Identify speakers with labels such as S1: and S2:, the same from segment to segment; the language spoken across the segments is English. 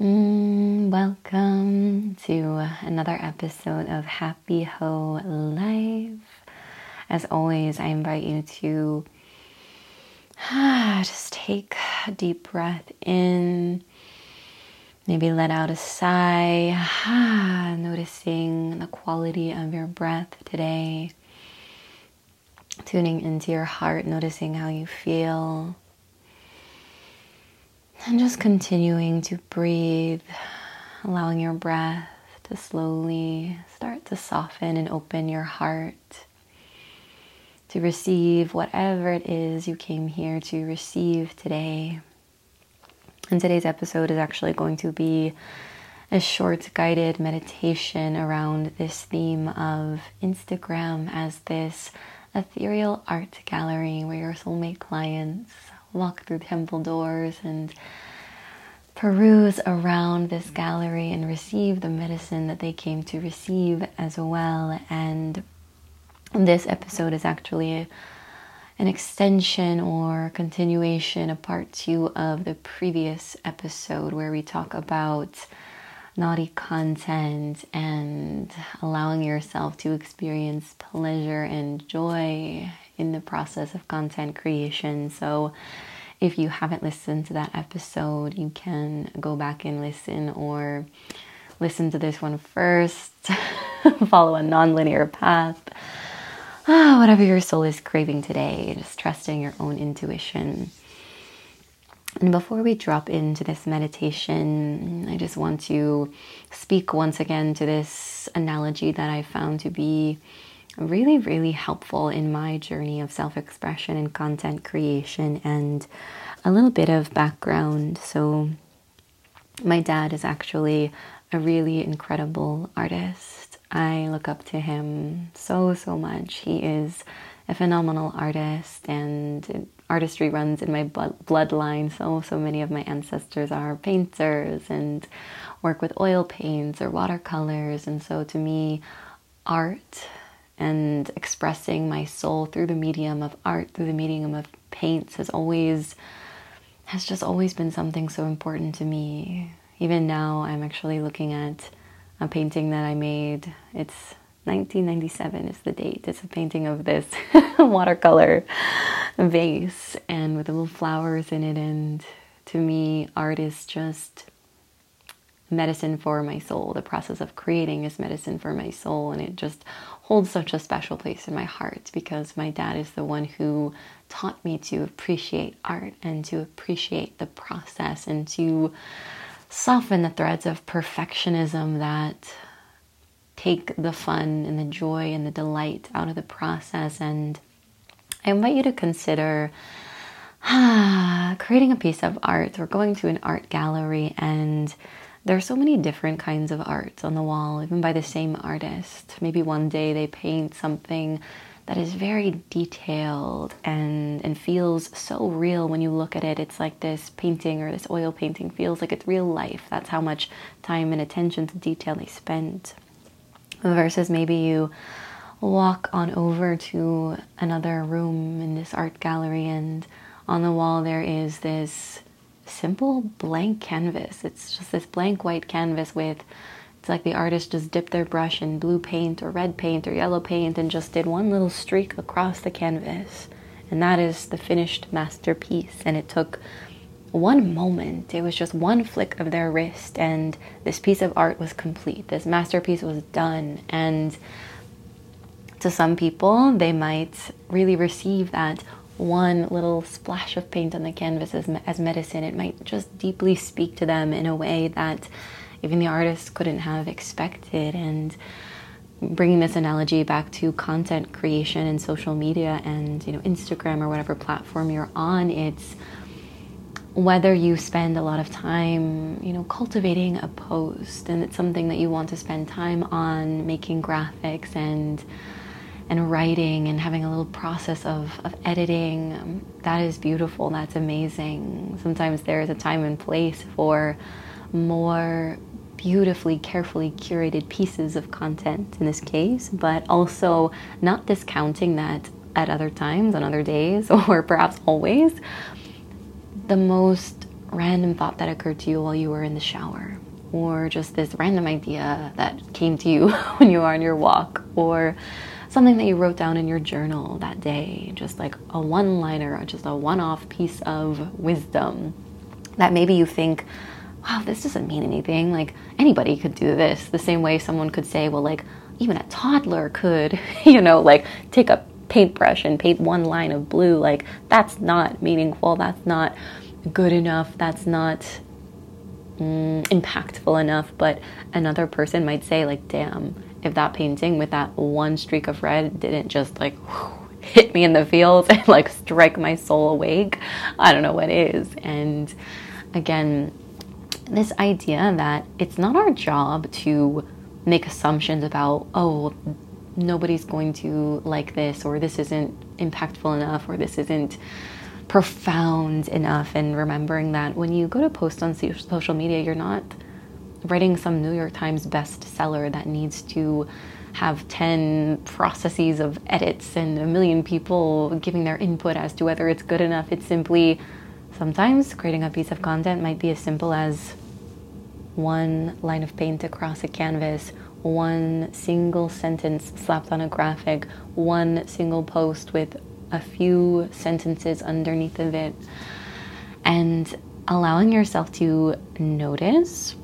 S1: Mm, welcome to another episode of Happy Whole Life. As always, I invite you to just take a deep breath in, maybe let out a sigh, noticing the quality of your breath today, tuning into your heart, noticing how you feel. And just continuing to breathe, allowing your breath to slowly start to soften and open your heart to receive whatever it is you came here to receive today. And today's episode is actually going to be a short guided meditation around this theme of Instagram as this ethereal art gallery where your soulmate clients walk through temple doors and peruse around this gallery and receive the medicine that they came to receive as well. And this episode is actually a, an extension or continuation, a part two of the previous episode where we talk about naughty content and allowing yourself to experience pleasure and joy in the process of content creation. So, if you haven't listened to that episode, you can go back and listen or listen to this one first, follow a nonlinear path. Ah, whatever your soul is craving today, just trusting your own intuition. And before we drop into this meditation, I just want to speak once again to this analogy that I found to be really, really helpful in my journey of self expression and content creation, and a little bit of background. So, my dad is actually a really incredible artist. I look up to him so, so much. He is a phenomenal artist, and artistry runs in my bloodline. So, so many of my ancestors are painters and work with oil paints or watercolors. And so, to me, art and expressing my soul through the medium of art, through the medium of paints has always has just always been something so important to me. Even now I'm actually looking at a painting that I made. It's 1997 is the date. It's a painting of this watercolor vase and with little flowers in it and to me art is just medicine for my soul. The process of creating is medicine for my soul, and it just holds such a special place in my heart because my dad is the one who taught me to appreciate art and to appreciate the process and to soften the threads of perfectionism that take the fun and the joy and the delight out of the process. And I invite you to consider ah, creating a piece of art or going to an art gallery and there are so many different kinds of art on the wall, even by the same artist. Maybe one day they paint something that is very detailed and, and feels so real when you look at it. It's like this painting or this oil painting feels like it's real life. That's how much time and attention to detail they spent. Versus maybe you walk on over to another room in this art gallery and on the wall there is this simple blank canvas. It's just this blank white canvas with it's like the artist just dipped their brush in blue paint or red paint or yellow paint and just did one little streak across the canvas. And that is the finished masterpiece. And it took one moment, it was just one flick of their wrist, and this piece of art was complete. This masterpiece was done. And to some people, they might really receive that one little splash of paint on the canvas as, as medicine. It might just deeply speak to them in a way that even the artist couldn't have expected. And bringing this analogy back to content creation and social media and you know Instagram or whatever platform you're on, it's whether you spend a lot of time, you know, cultivating a post and it's something that you want to spend time on making graphics and and writing and having a little process of, of editing. Um, that is beautiful. That's amazing. Sometimes there is a time and place for more beautifully, carefully curated pieces of content in this case, but also not discounting that at other times, on other days, or perhaps always. The most random thought that occurred to you while you were in the shower, or just this random idea that came to you when you are on your walk, or something that you wrote down in your journal that day, just like a one liner, just a one off piece of wisdom that maybe you think, wow, this doesn't mean anything. Like anybody could do this. The same way someone could say, well, like even a toddler could, you know, like take a paintbrush and paint one line of blue. Like that's not meaningful. That's not good enough. That's not mm, impactful enough. But another person might say, like, damn, if that painting with that one streak of red didn't just like whew, hit me in the feels and like strike my soul awake, I don't know what is. And again, this idea that it's not our job to make assumptions about, oh, nobody's going to like this, or this isn't impactful enough, or this isn't profound enough. And remembering that when you go to post on social media, you're not writing some New York Times bestseller that needs to have 10 processes of edits and a million people giving their input as to whether it's good enough. It's simply sometimes creating a piece of content might be as simple as one line of paint across a canvas, one single sentence slapped on a graphic, one single post with a few sentences underneath of it, and allowing yourself to notice.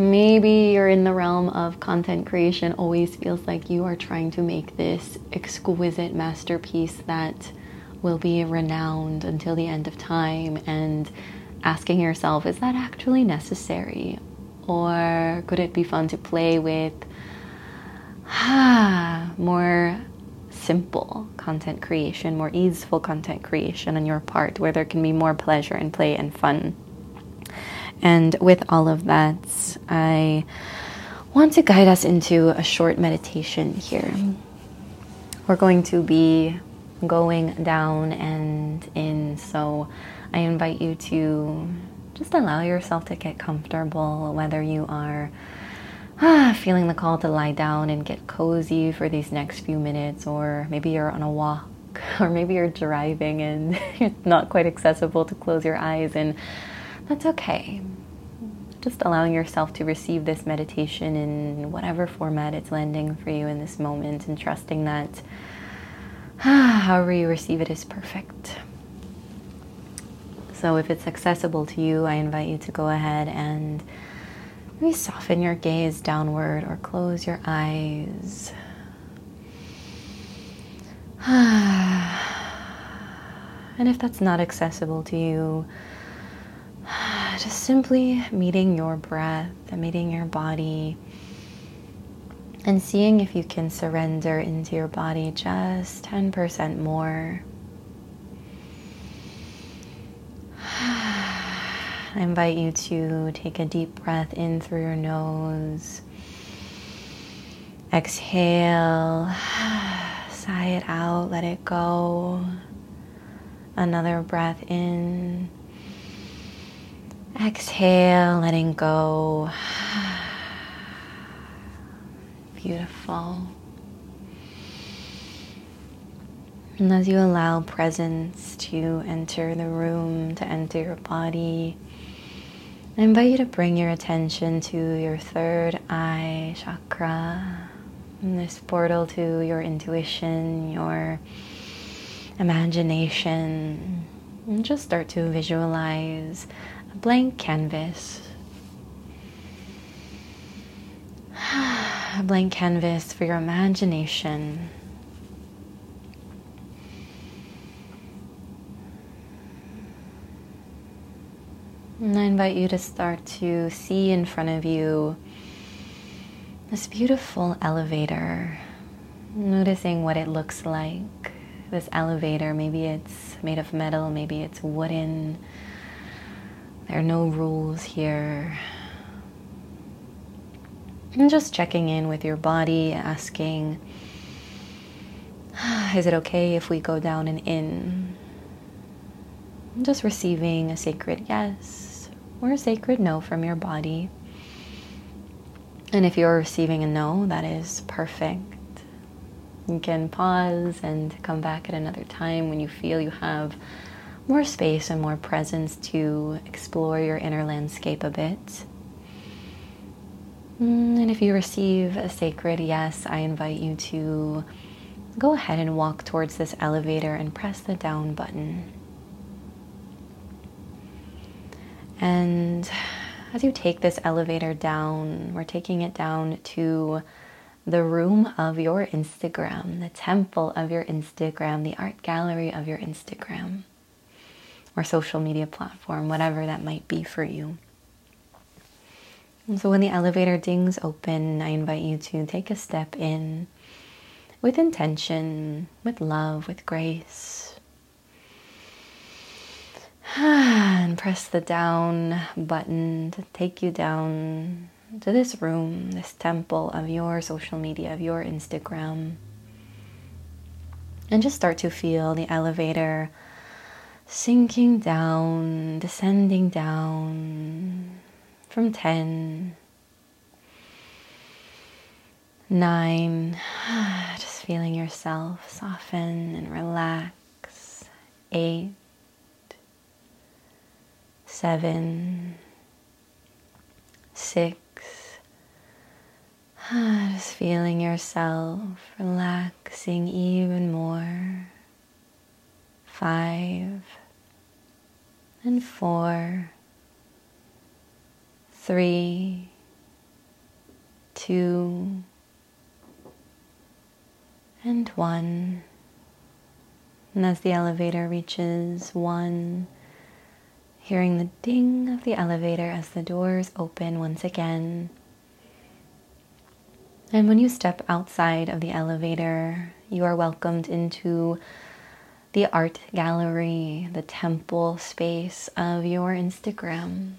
S1: Maybe you're in the realm of content creation, always feels like you are trying to make this exquisite masterpiece that will be renowned until the end of time, and asking yourself, is that actually necessary? Or could it be fun to play with more simple content creation, more easeful content creation on your part, where there can be more pleasure and play and fun? And with all of that, I want to guide us into a short meditation here. We're going to be going down and in, so I invite you to just allow yourself to get comfortable, whether you are ah, feeling the call to lie down and get cozy for these next few minutes, or maybe you're on a walk, or maybe you're driving and it's not quite accessible to close your eyes, and that's okay. Just allowing yourself to receive this meditation in whatever format it's landing for you in this moment, and trusting that however you receive it is perfect. So if it's accessible to you, I invite you to go ahead and maybe soften your gaze downward or close your eyes. and if that's not accessible to you, just simply meeting your breath and meeting your body and seeing if you can surrender into your body just 10% more. I invite you to take a deep breath in through your nose. Exhale, sigh it out, let it go. Another breath in. Exhale, letting go. Beautiful. And as you allow presence to enter the room, to enter your body, I invite you to bring your attention to your third eye chakra, this portal to your intuition, your imagination, and just start to visualize blank canvas. A blank canvas for your imagination And I invite you to start to see in front of you this beautiful elevator, noticing what it looks like. This elevator, maybe it's made of metal, maybe it's wooden. There are no rules here. And just checking in with your body, asking, is it okay if we go down and in? Just receiving a sacred yes or a sacred no from your body. And if you're receiving a no, that is perfect. You can pause and come back at another time when you feel you have more space and more presence to explore your inner landscape a bit. Mm, and if you receive a sacred yes, I invite you to go ahead and walk towards this elevator and press the down button. And as you take this elevator down, we're taking it down to the room of your Instagram, the temple of your Instagram, the art gallery of your Instagram, or social media platform, whatever that might be for you. And so when the elevator dings open, I invite you to take a step in with intention, with love, with grace. And press the down button to take you down to this room, this temple of your social media, of your Instagram. And just start to feel the elevator sinking down, descending down from 10, 9, just feeling yourself soften and relax, 8, 7, 6, Just feeling yourself relaxing even more. Five and four, three, two, and one. And as the elevator reaches one, hearing the ding of the elevator as the doors open once again and when you step outside of the elevator, you are welcomed into the art gallery, the temple space of your Instagram,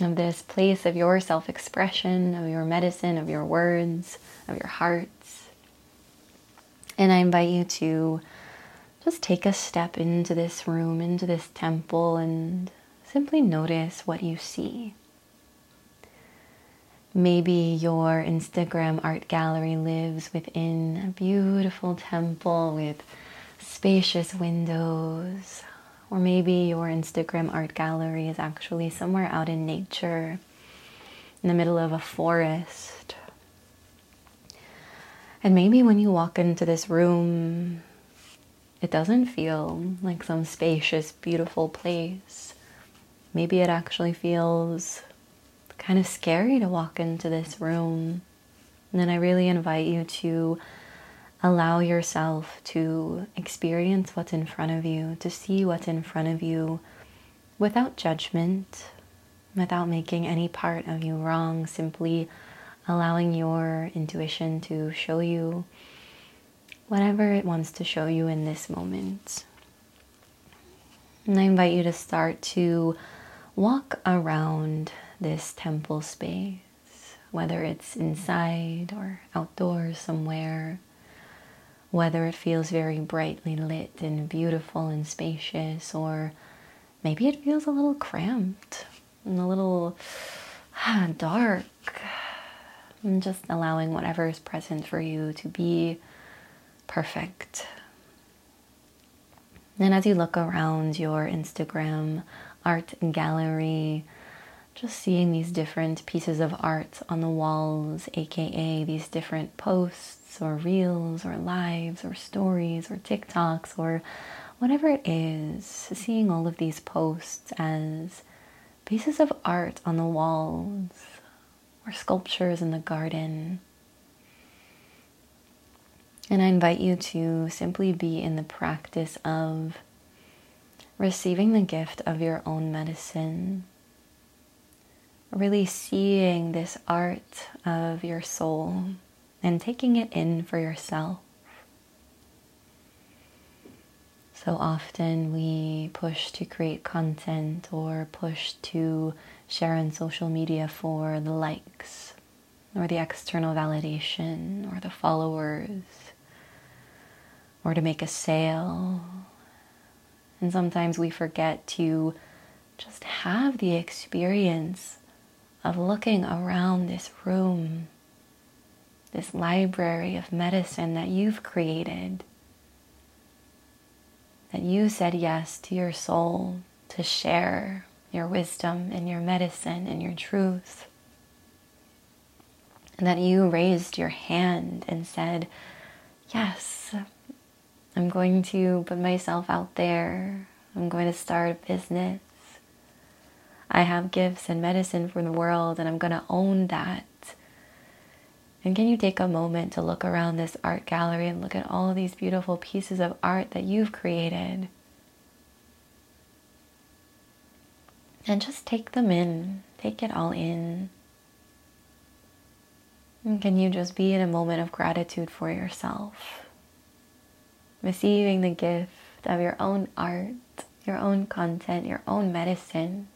S1: of this place of your self expression, of your medicine, of your words, of your hearts. And I invite you to just take a step into this room, into this temple, and simply notice what you see. Maybe your Instagram art gallery lives within a beautiful temple with spacious windows. Or maybe your Instagram art gallery is actually somewhere out in nature, in the middle of a forest. And maybe when you walk into this room, it doesn't feel like some spacious, beautiful place. Maybe it actually feels kind of scary to walk into this room. And then I really invite you to allow yourself to experience what's in front of you, to see what's in front of you without judgment, without making any part of you wrong, simply allowing your intuition to show you whatever it wants to show you in this moment. And I invite you to start to walk around this temple space, whether it's inside or outdoors somewhere, whether it feels very brightly lit and beautiful and spacious, or maybe it feels a little cramped and a little ah, dark. And just allowing whatever is present for you to be perfect. And as you look around your Instagram art gallery, just seeing these different pieces of art on the walls, aka these different posts or reels or lives or stories or TikToks or whatever it is, seeing all of these posts as pieces of art on the walls or sculptures in the garden. And I invite you to simply be in the practice of receiving the gift of your own medicine really seeing this art of your soul and taking it in for yourself. So often we push to create content or push to share on social media for the likes or the external validation or the followers or to make a sale. And sometimes we forget to just have the experience of looking around this room, this library of medicine that you've created, that you said yes to your soul to share your wisdom and your medicine and your truth. And that you raised your hand and said, Yes, I'm going to put myself out there. I'm going to start a business. I have gifts and medicine for the world, and I'm going to own that. And can you take a moment to look around this art gallery and look at all these beautiful pieces of art that you've created? And just take them in, take it all in. And can you just be in a moment of gratitude for yourself? Receiving the gift of your own art, your own content, your own medicine.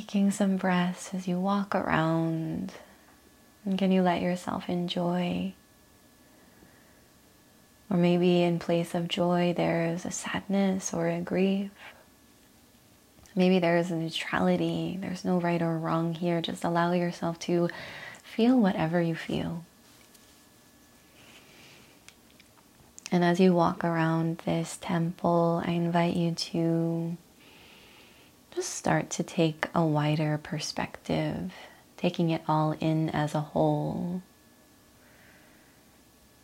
S1: Taking some breaths as you walk around. And can you let yourself enjoy? Or maybe in place of joy, there's a sadness or a grief. Maybe there's a neutrality. There's no right or wrong here. Just allow yourself to feel whatever you feel. And as you walk around this temple, I invite you to just start to take a wider perspective, taking it all in as a whole.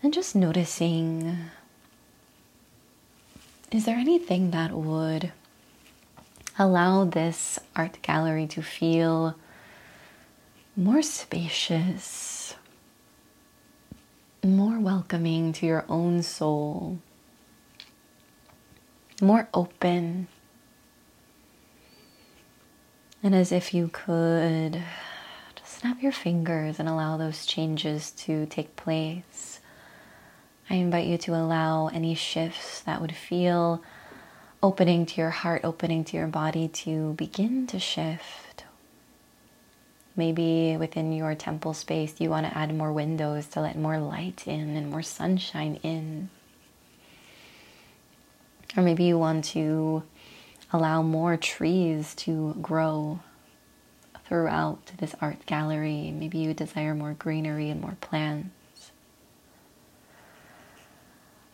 S1: And just noticing is there anything that would allow this art gallery to feel more spacious, more welcoming to your own soul, more open. And as if you could just snap your fingers and allow those changes to take place. I invite you to allow any shifts that would feel opening to your heart, opening to your body to begin to shift. Maybe within your temple space, you want to add more windows to let more light in and more sunshine in. Or maybe you want to allow more trees to grow throughout this art gallery. Maybe you desire more greenery and more plants.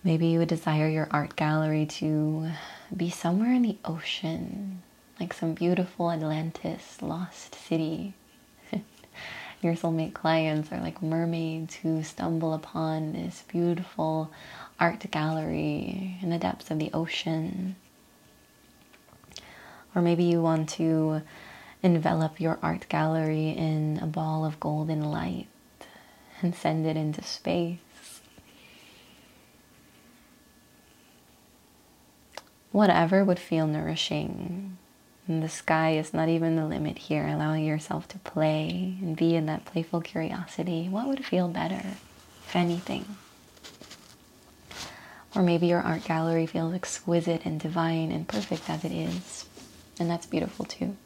S1: Maybe you would desire your art gallery to be somewhere in the ocean, like some beautiful Atlantis lost city. your soulmate clients are like mermaids who stumble upon this beautiful art gallery in the depths of the ocean. Or maybe you want to envelop your art gallery in a ball of golden light and send it into space. whatever would feel nourishing. And the sky is not even the limit here, allowing yourself to play and be in that playful curiosity. What would feel better, if anything? Or maybe your art gallery feels exquisite and divine and perfect as it is. And that's beautiful too.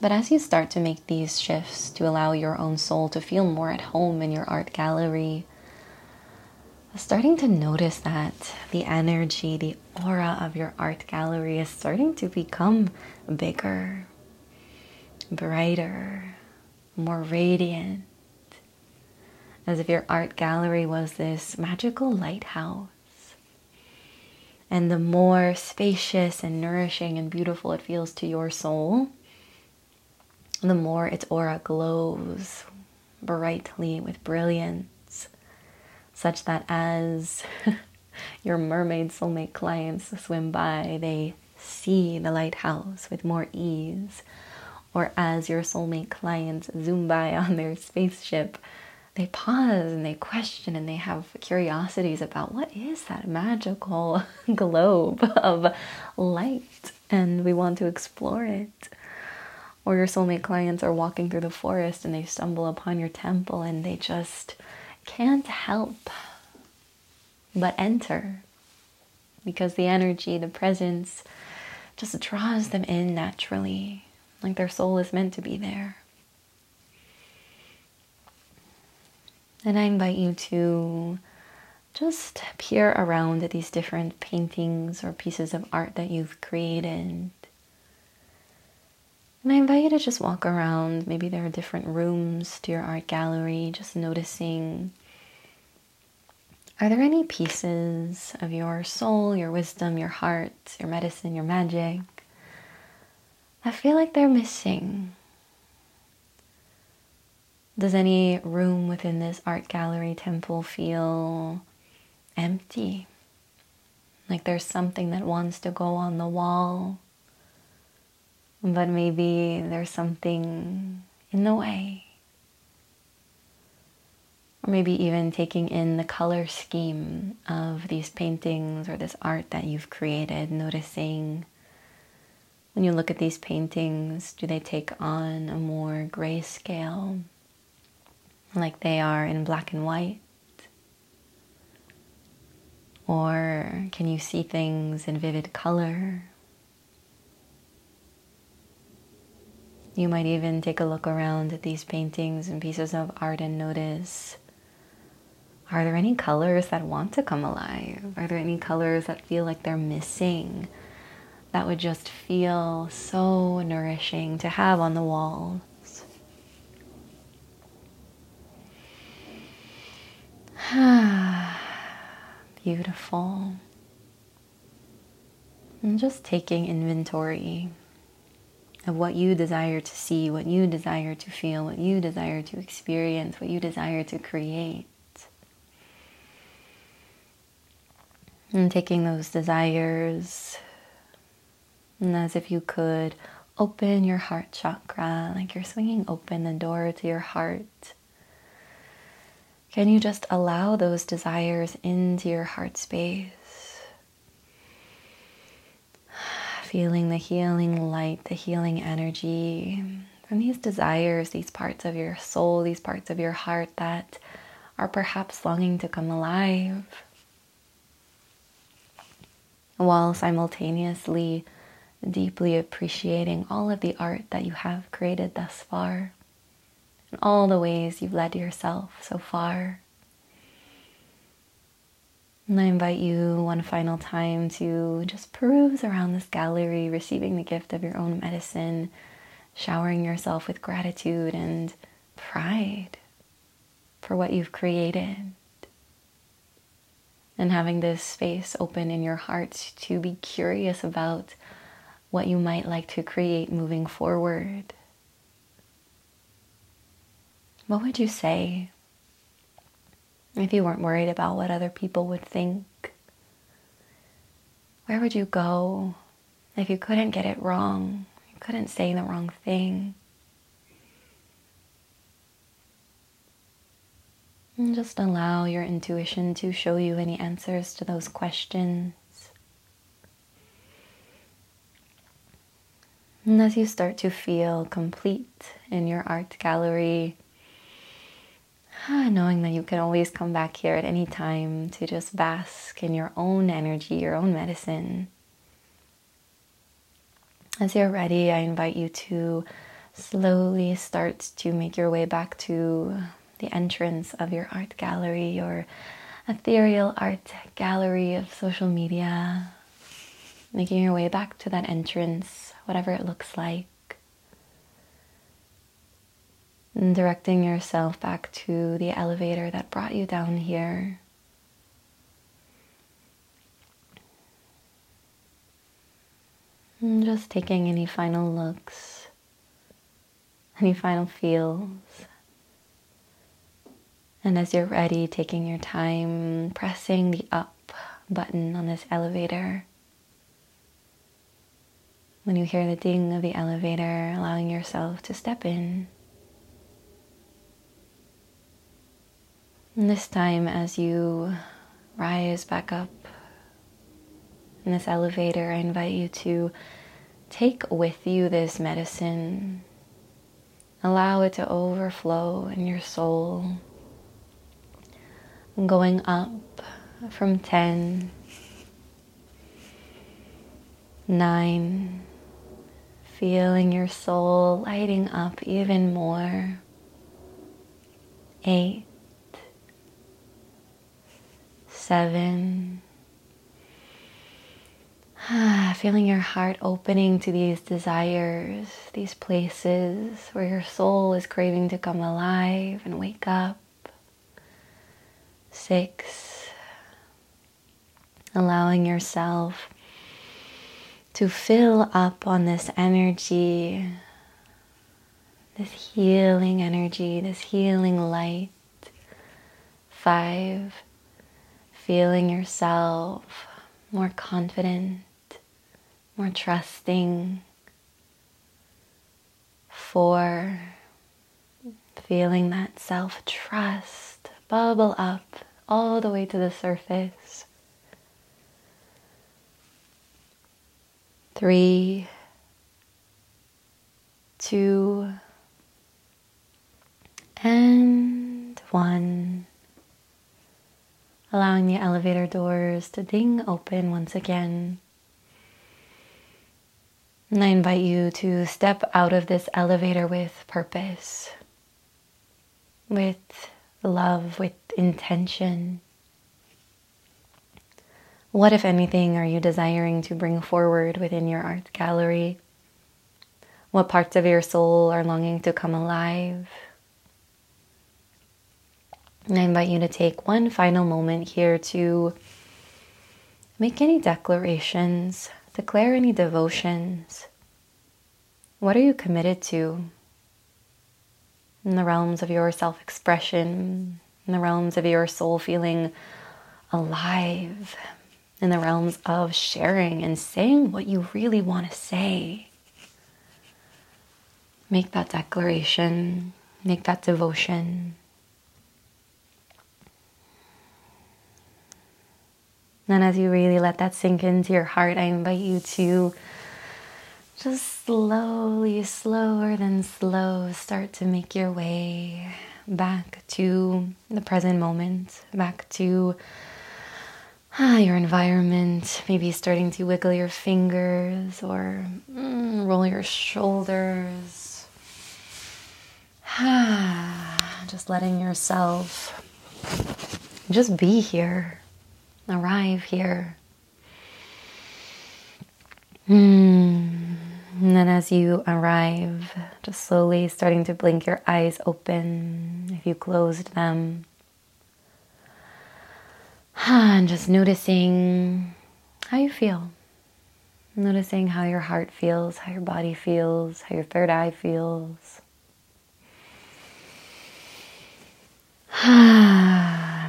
S1: But as you start to make these shifts to allow your own soul to feel more at home in your art gallery, starting to notice that the energy, the aura of your art gallery is starting to become bigger, brighter, more radiant. As if your art gallery was this magical lighthouse. And the more spacious and nourishing and beautiful it feels to your soul, the more its aura glows brightly with brilliance such that as your mermaid soulmate clients swim by, they see the lighthouse with more ease. Or as your soulmate clients zoom by on their spaceship, they pause and they question and they have curiosities about what is that magical globe of light and we want to explore it. Or your soulmate clients are walking through the forest and they stumble upon your temple and they just can't help but enter because the energy, the presence just draws them in naturally, like their soul is meant to be there. And I invite you to just peer around at these different paintings or pieces of art that you've created And I invite you to just walk around. Maybe there are different rooms to your art gallery, just noticing are there any pieces of your soul, your wisdom, your heart, your medicine, your magic I feel like they're missing? Does any room within this art gallery temple feel empty? Like there's something that wants to go on the wall, but maybe there's something in the way. Or maybe even taking in the color scheme of these paintings or this art that you've created, noticing when you look at these paintings, do they take on a more grayscale, like they are in black and white? Or can you see things in vivid color? You might even take a look around at these paintings and pieces of art and notice are there any colors that want to come alive? Are there any colors that feel like they're missing? That would just feel so nourishing to have on the walls. Beautiful. And just taking inventory of what you desire to see, what you desire to feel, what you desire to experience, what you desire to create. And taking those desires, and as if you could open your heart chakra, like you're swinging open the door to your heart. Can you just allow those desires into your heart space? Feeling the healing light, the healing energy from these desires, these parts of your soul, these parts of your heart that are perhaps longing to come alive while simultaneously deeply appreciating all of the art that you have created thus far and all the ways you've led yourself so far. And I invite you one final time to just peruse around this gallery, receiving the gift of your own medicine, showering yourself with gratitude and pride for what you've created and having this space open in your heart to be curious about what you might like to create moving forward. What would you say if you weren't worried about what other people would think? Where would you go if you couldn't get it wrong? You couldn't say the wrong thing? And just allow your intuition to show you any answers to those questions. And as you start to feel complete in your art gallery, knowing that you can always come back here at any time to just bask in your own energy, your own medicine. As you're ready, I invite you to slowly start to make your way back to the entrance of your art gallery, your ethereal art gallery of social media, making your way back to that entrance, whatever it looks like. And directing yourself back to the elevator that brought you down here. And just taking any final looks, any final feels. And as you're ready, taking your time, pressing the up button on this elevator. When you hear the ding of the elevator, allowing yourself to step in. And this time, as you rise back up in this elevator, I invite you to take with you this medicine. Allow it to overflow in your soul going up from 10, 9, feeling your soul lighting up even more, 8, 7, ah, Feeling your heart opening to these desires, these places where your soul is craving to come alive and wake up. Six, allowing yourself to fill up on this energy, this healing energy, this healing light. Five, feeling yourself more confident, more trusting. Four, feeling that self trust bubble up all the way to the surface. Three, two, and one. Allowing the elevator doors to ding open once again. And I invite you to step out of this elevator with purpose, with love, with intention. What, if anything, are you desiring to bring forward within your art gallery? What parts of your soul are longing to come alive? And I invite you to take one final moment here to make any declarations, declare any devotions. What are you committed to in the realms of your self expression, in the realms of your soul feeling alive, in the realms of sharing and saying what you really want to say? Make that declaration, make that devotion. And as you really let that sink into your heart, I invite you to just slowly, slower than slow, start to make your way back to the present moment, back to ah, your environment. Maybe starting to wiggle your fingers or mm, roll your shoulders. Ah, just letting yourself just be here arrive here. Hmm. And then as you arrive, just slowly starting to blink your eyes open if you closed them. And just noticing how you feel. Noticing how your heart feels, how your body feels, how your third eye feels.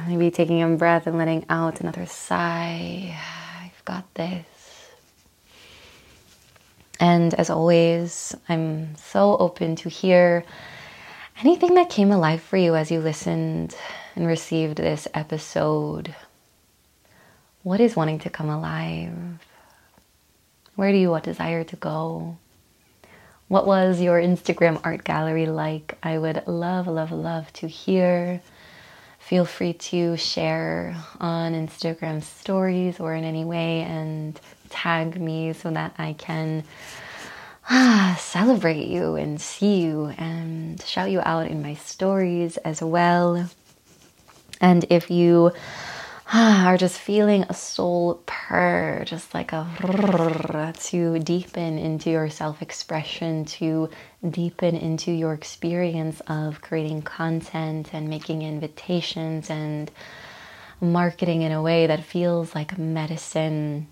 S1: Maybe taking a breath and letting out another sigh. I've got this. And as always, I'm so open to hear anything that came alive for you as you listened and received this episode. What is wanting to come alive? Where do you want desire to go? What was your Instagram art gallery like? I would love, love, love to hear feel free to share on Instagram stories or in any way and tag me so that I can ah, celebrate you and see you and shout you out in my stories as well. And if you are just feeling a soul purr, just like a to deepen into your self expression, to deepen into your experience of creating content and making invitations and marketing in a way that feels like medicine.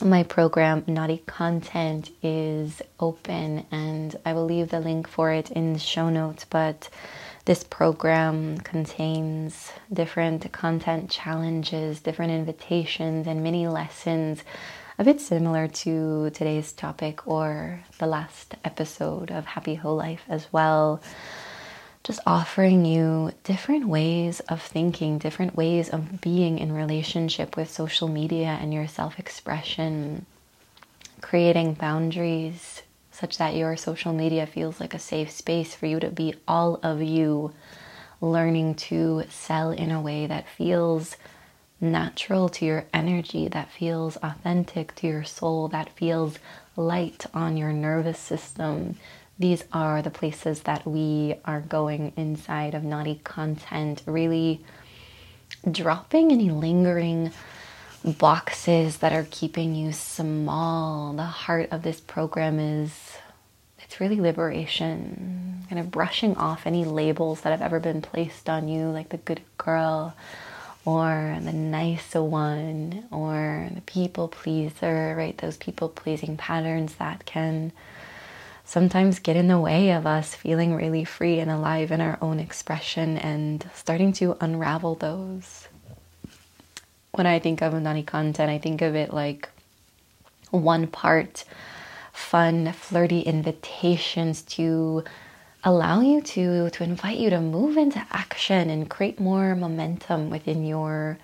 S1: My program, Naughty Content, is open, and I will leave the link for it in the show notes. But this program contains different content challenges, different invitations, and mini lessons, a bit similar to today's topic or the last episode of Happy Whole Life as well. Just offering you different ways of thinking, different ways of being in relationship with social media and your self expression, creating boundaries such that your social media feels like a safe space for you to be all of you, learning to sell in a way that feels natural to your energy, that feels authentic to your soul, that feels light on your nervous system. These are the places that we are going inside of naughty content, really dropping any lingering boxes that are keeping you small. The heart of this program is it's really liberation, kind of brushing off any labels that have ever been placed on you, like the good girl or the nice one or the people pleaser, right? Those people pleasing patterns that can sometimes get in the way of us feeling really free and alive in our own expression and starting to unravel those. When I think of Naughty content, I think of it like one part fun, flirty invitations to allow you to to invite you to move into action and create more momentum within your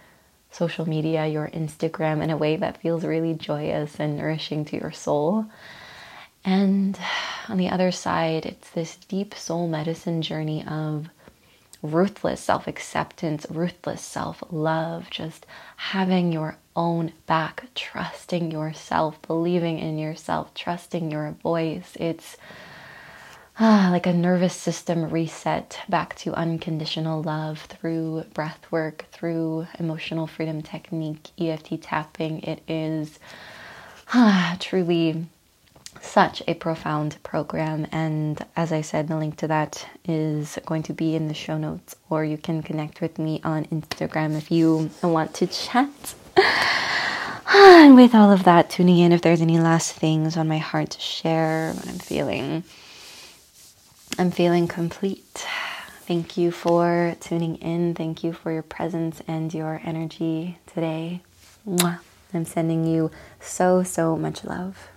S1: social media, your Instagram in a way that feels really joyous and nourishing to your soul. And on the other side, it's this deep soul medicine journey of ruthless self acceptance, ruthless self love, just having your own back, trusting yourself, believing in yourself, trusting your voice. It's ah, like a nervous system reset back to unconditional love through breath work, through emotional freedom technique, EFT tapping. It is ah, truly such a profound program. And as I said, the link to that is going to be in the show notes, or you can connect with me on Instagram if you want to chat. And with all of that, tuning in if there's any last things on my heart to share, what I'm feeling. I'm feeling complete. Thank you for tuning in. Thank you for your presence and your energy today. I'm sending you so, so much love.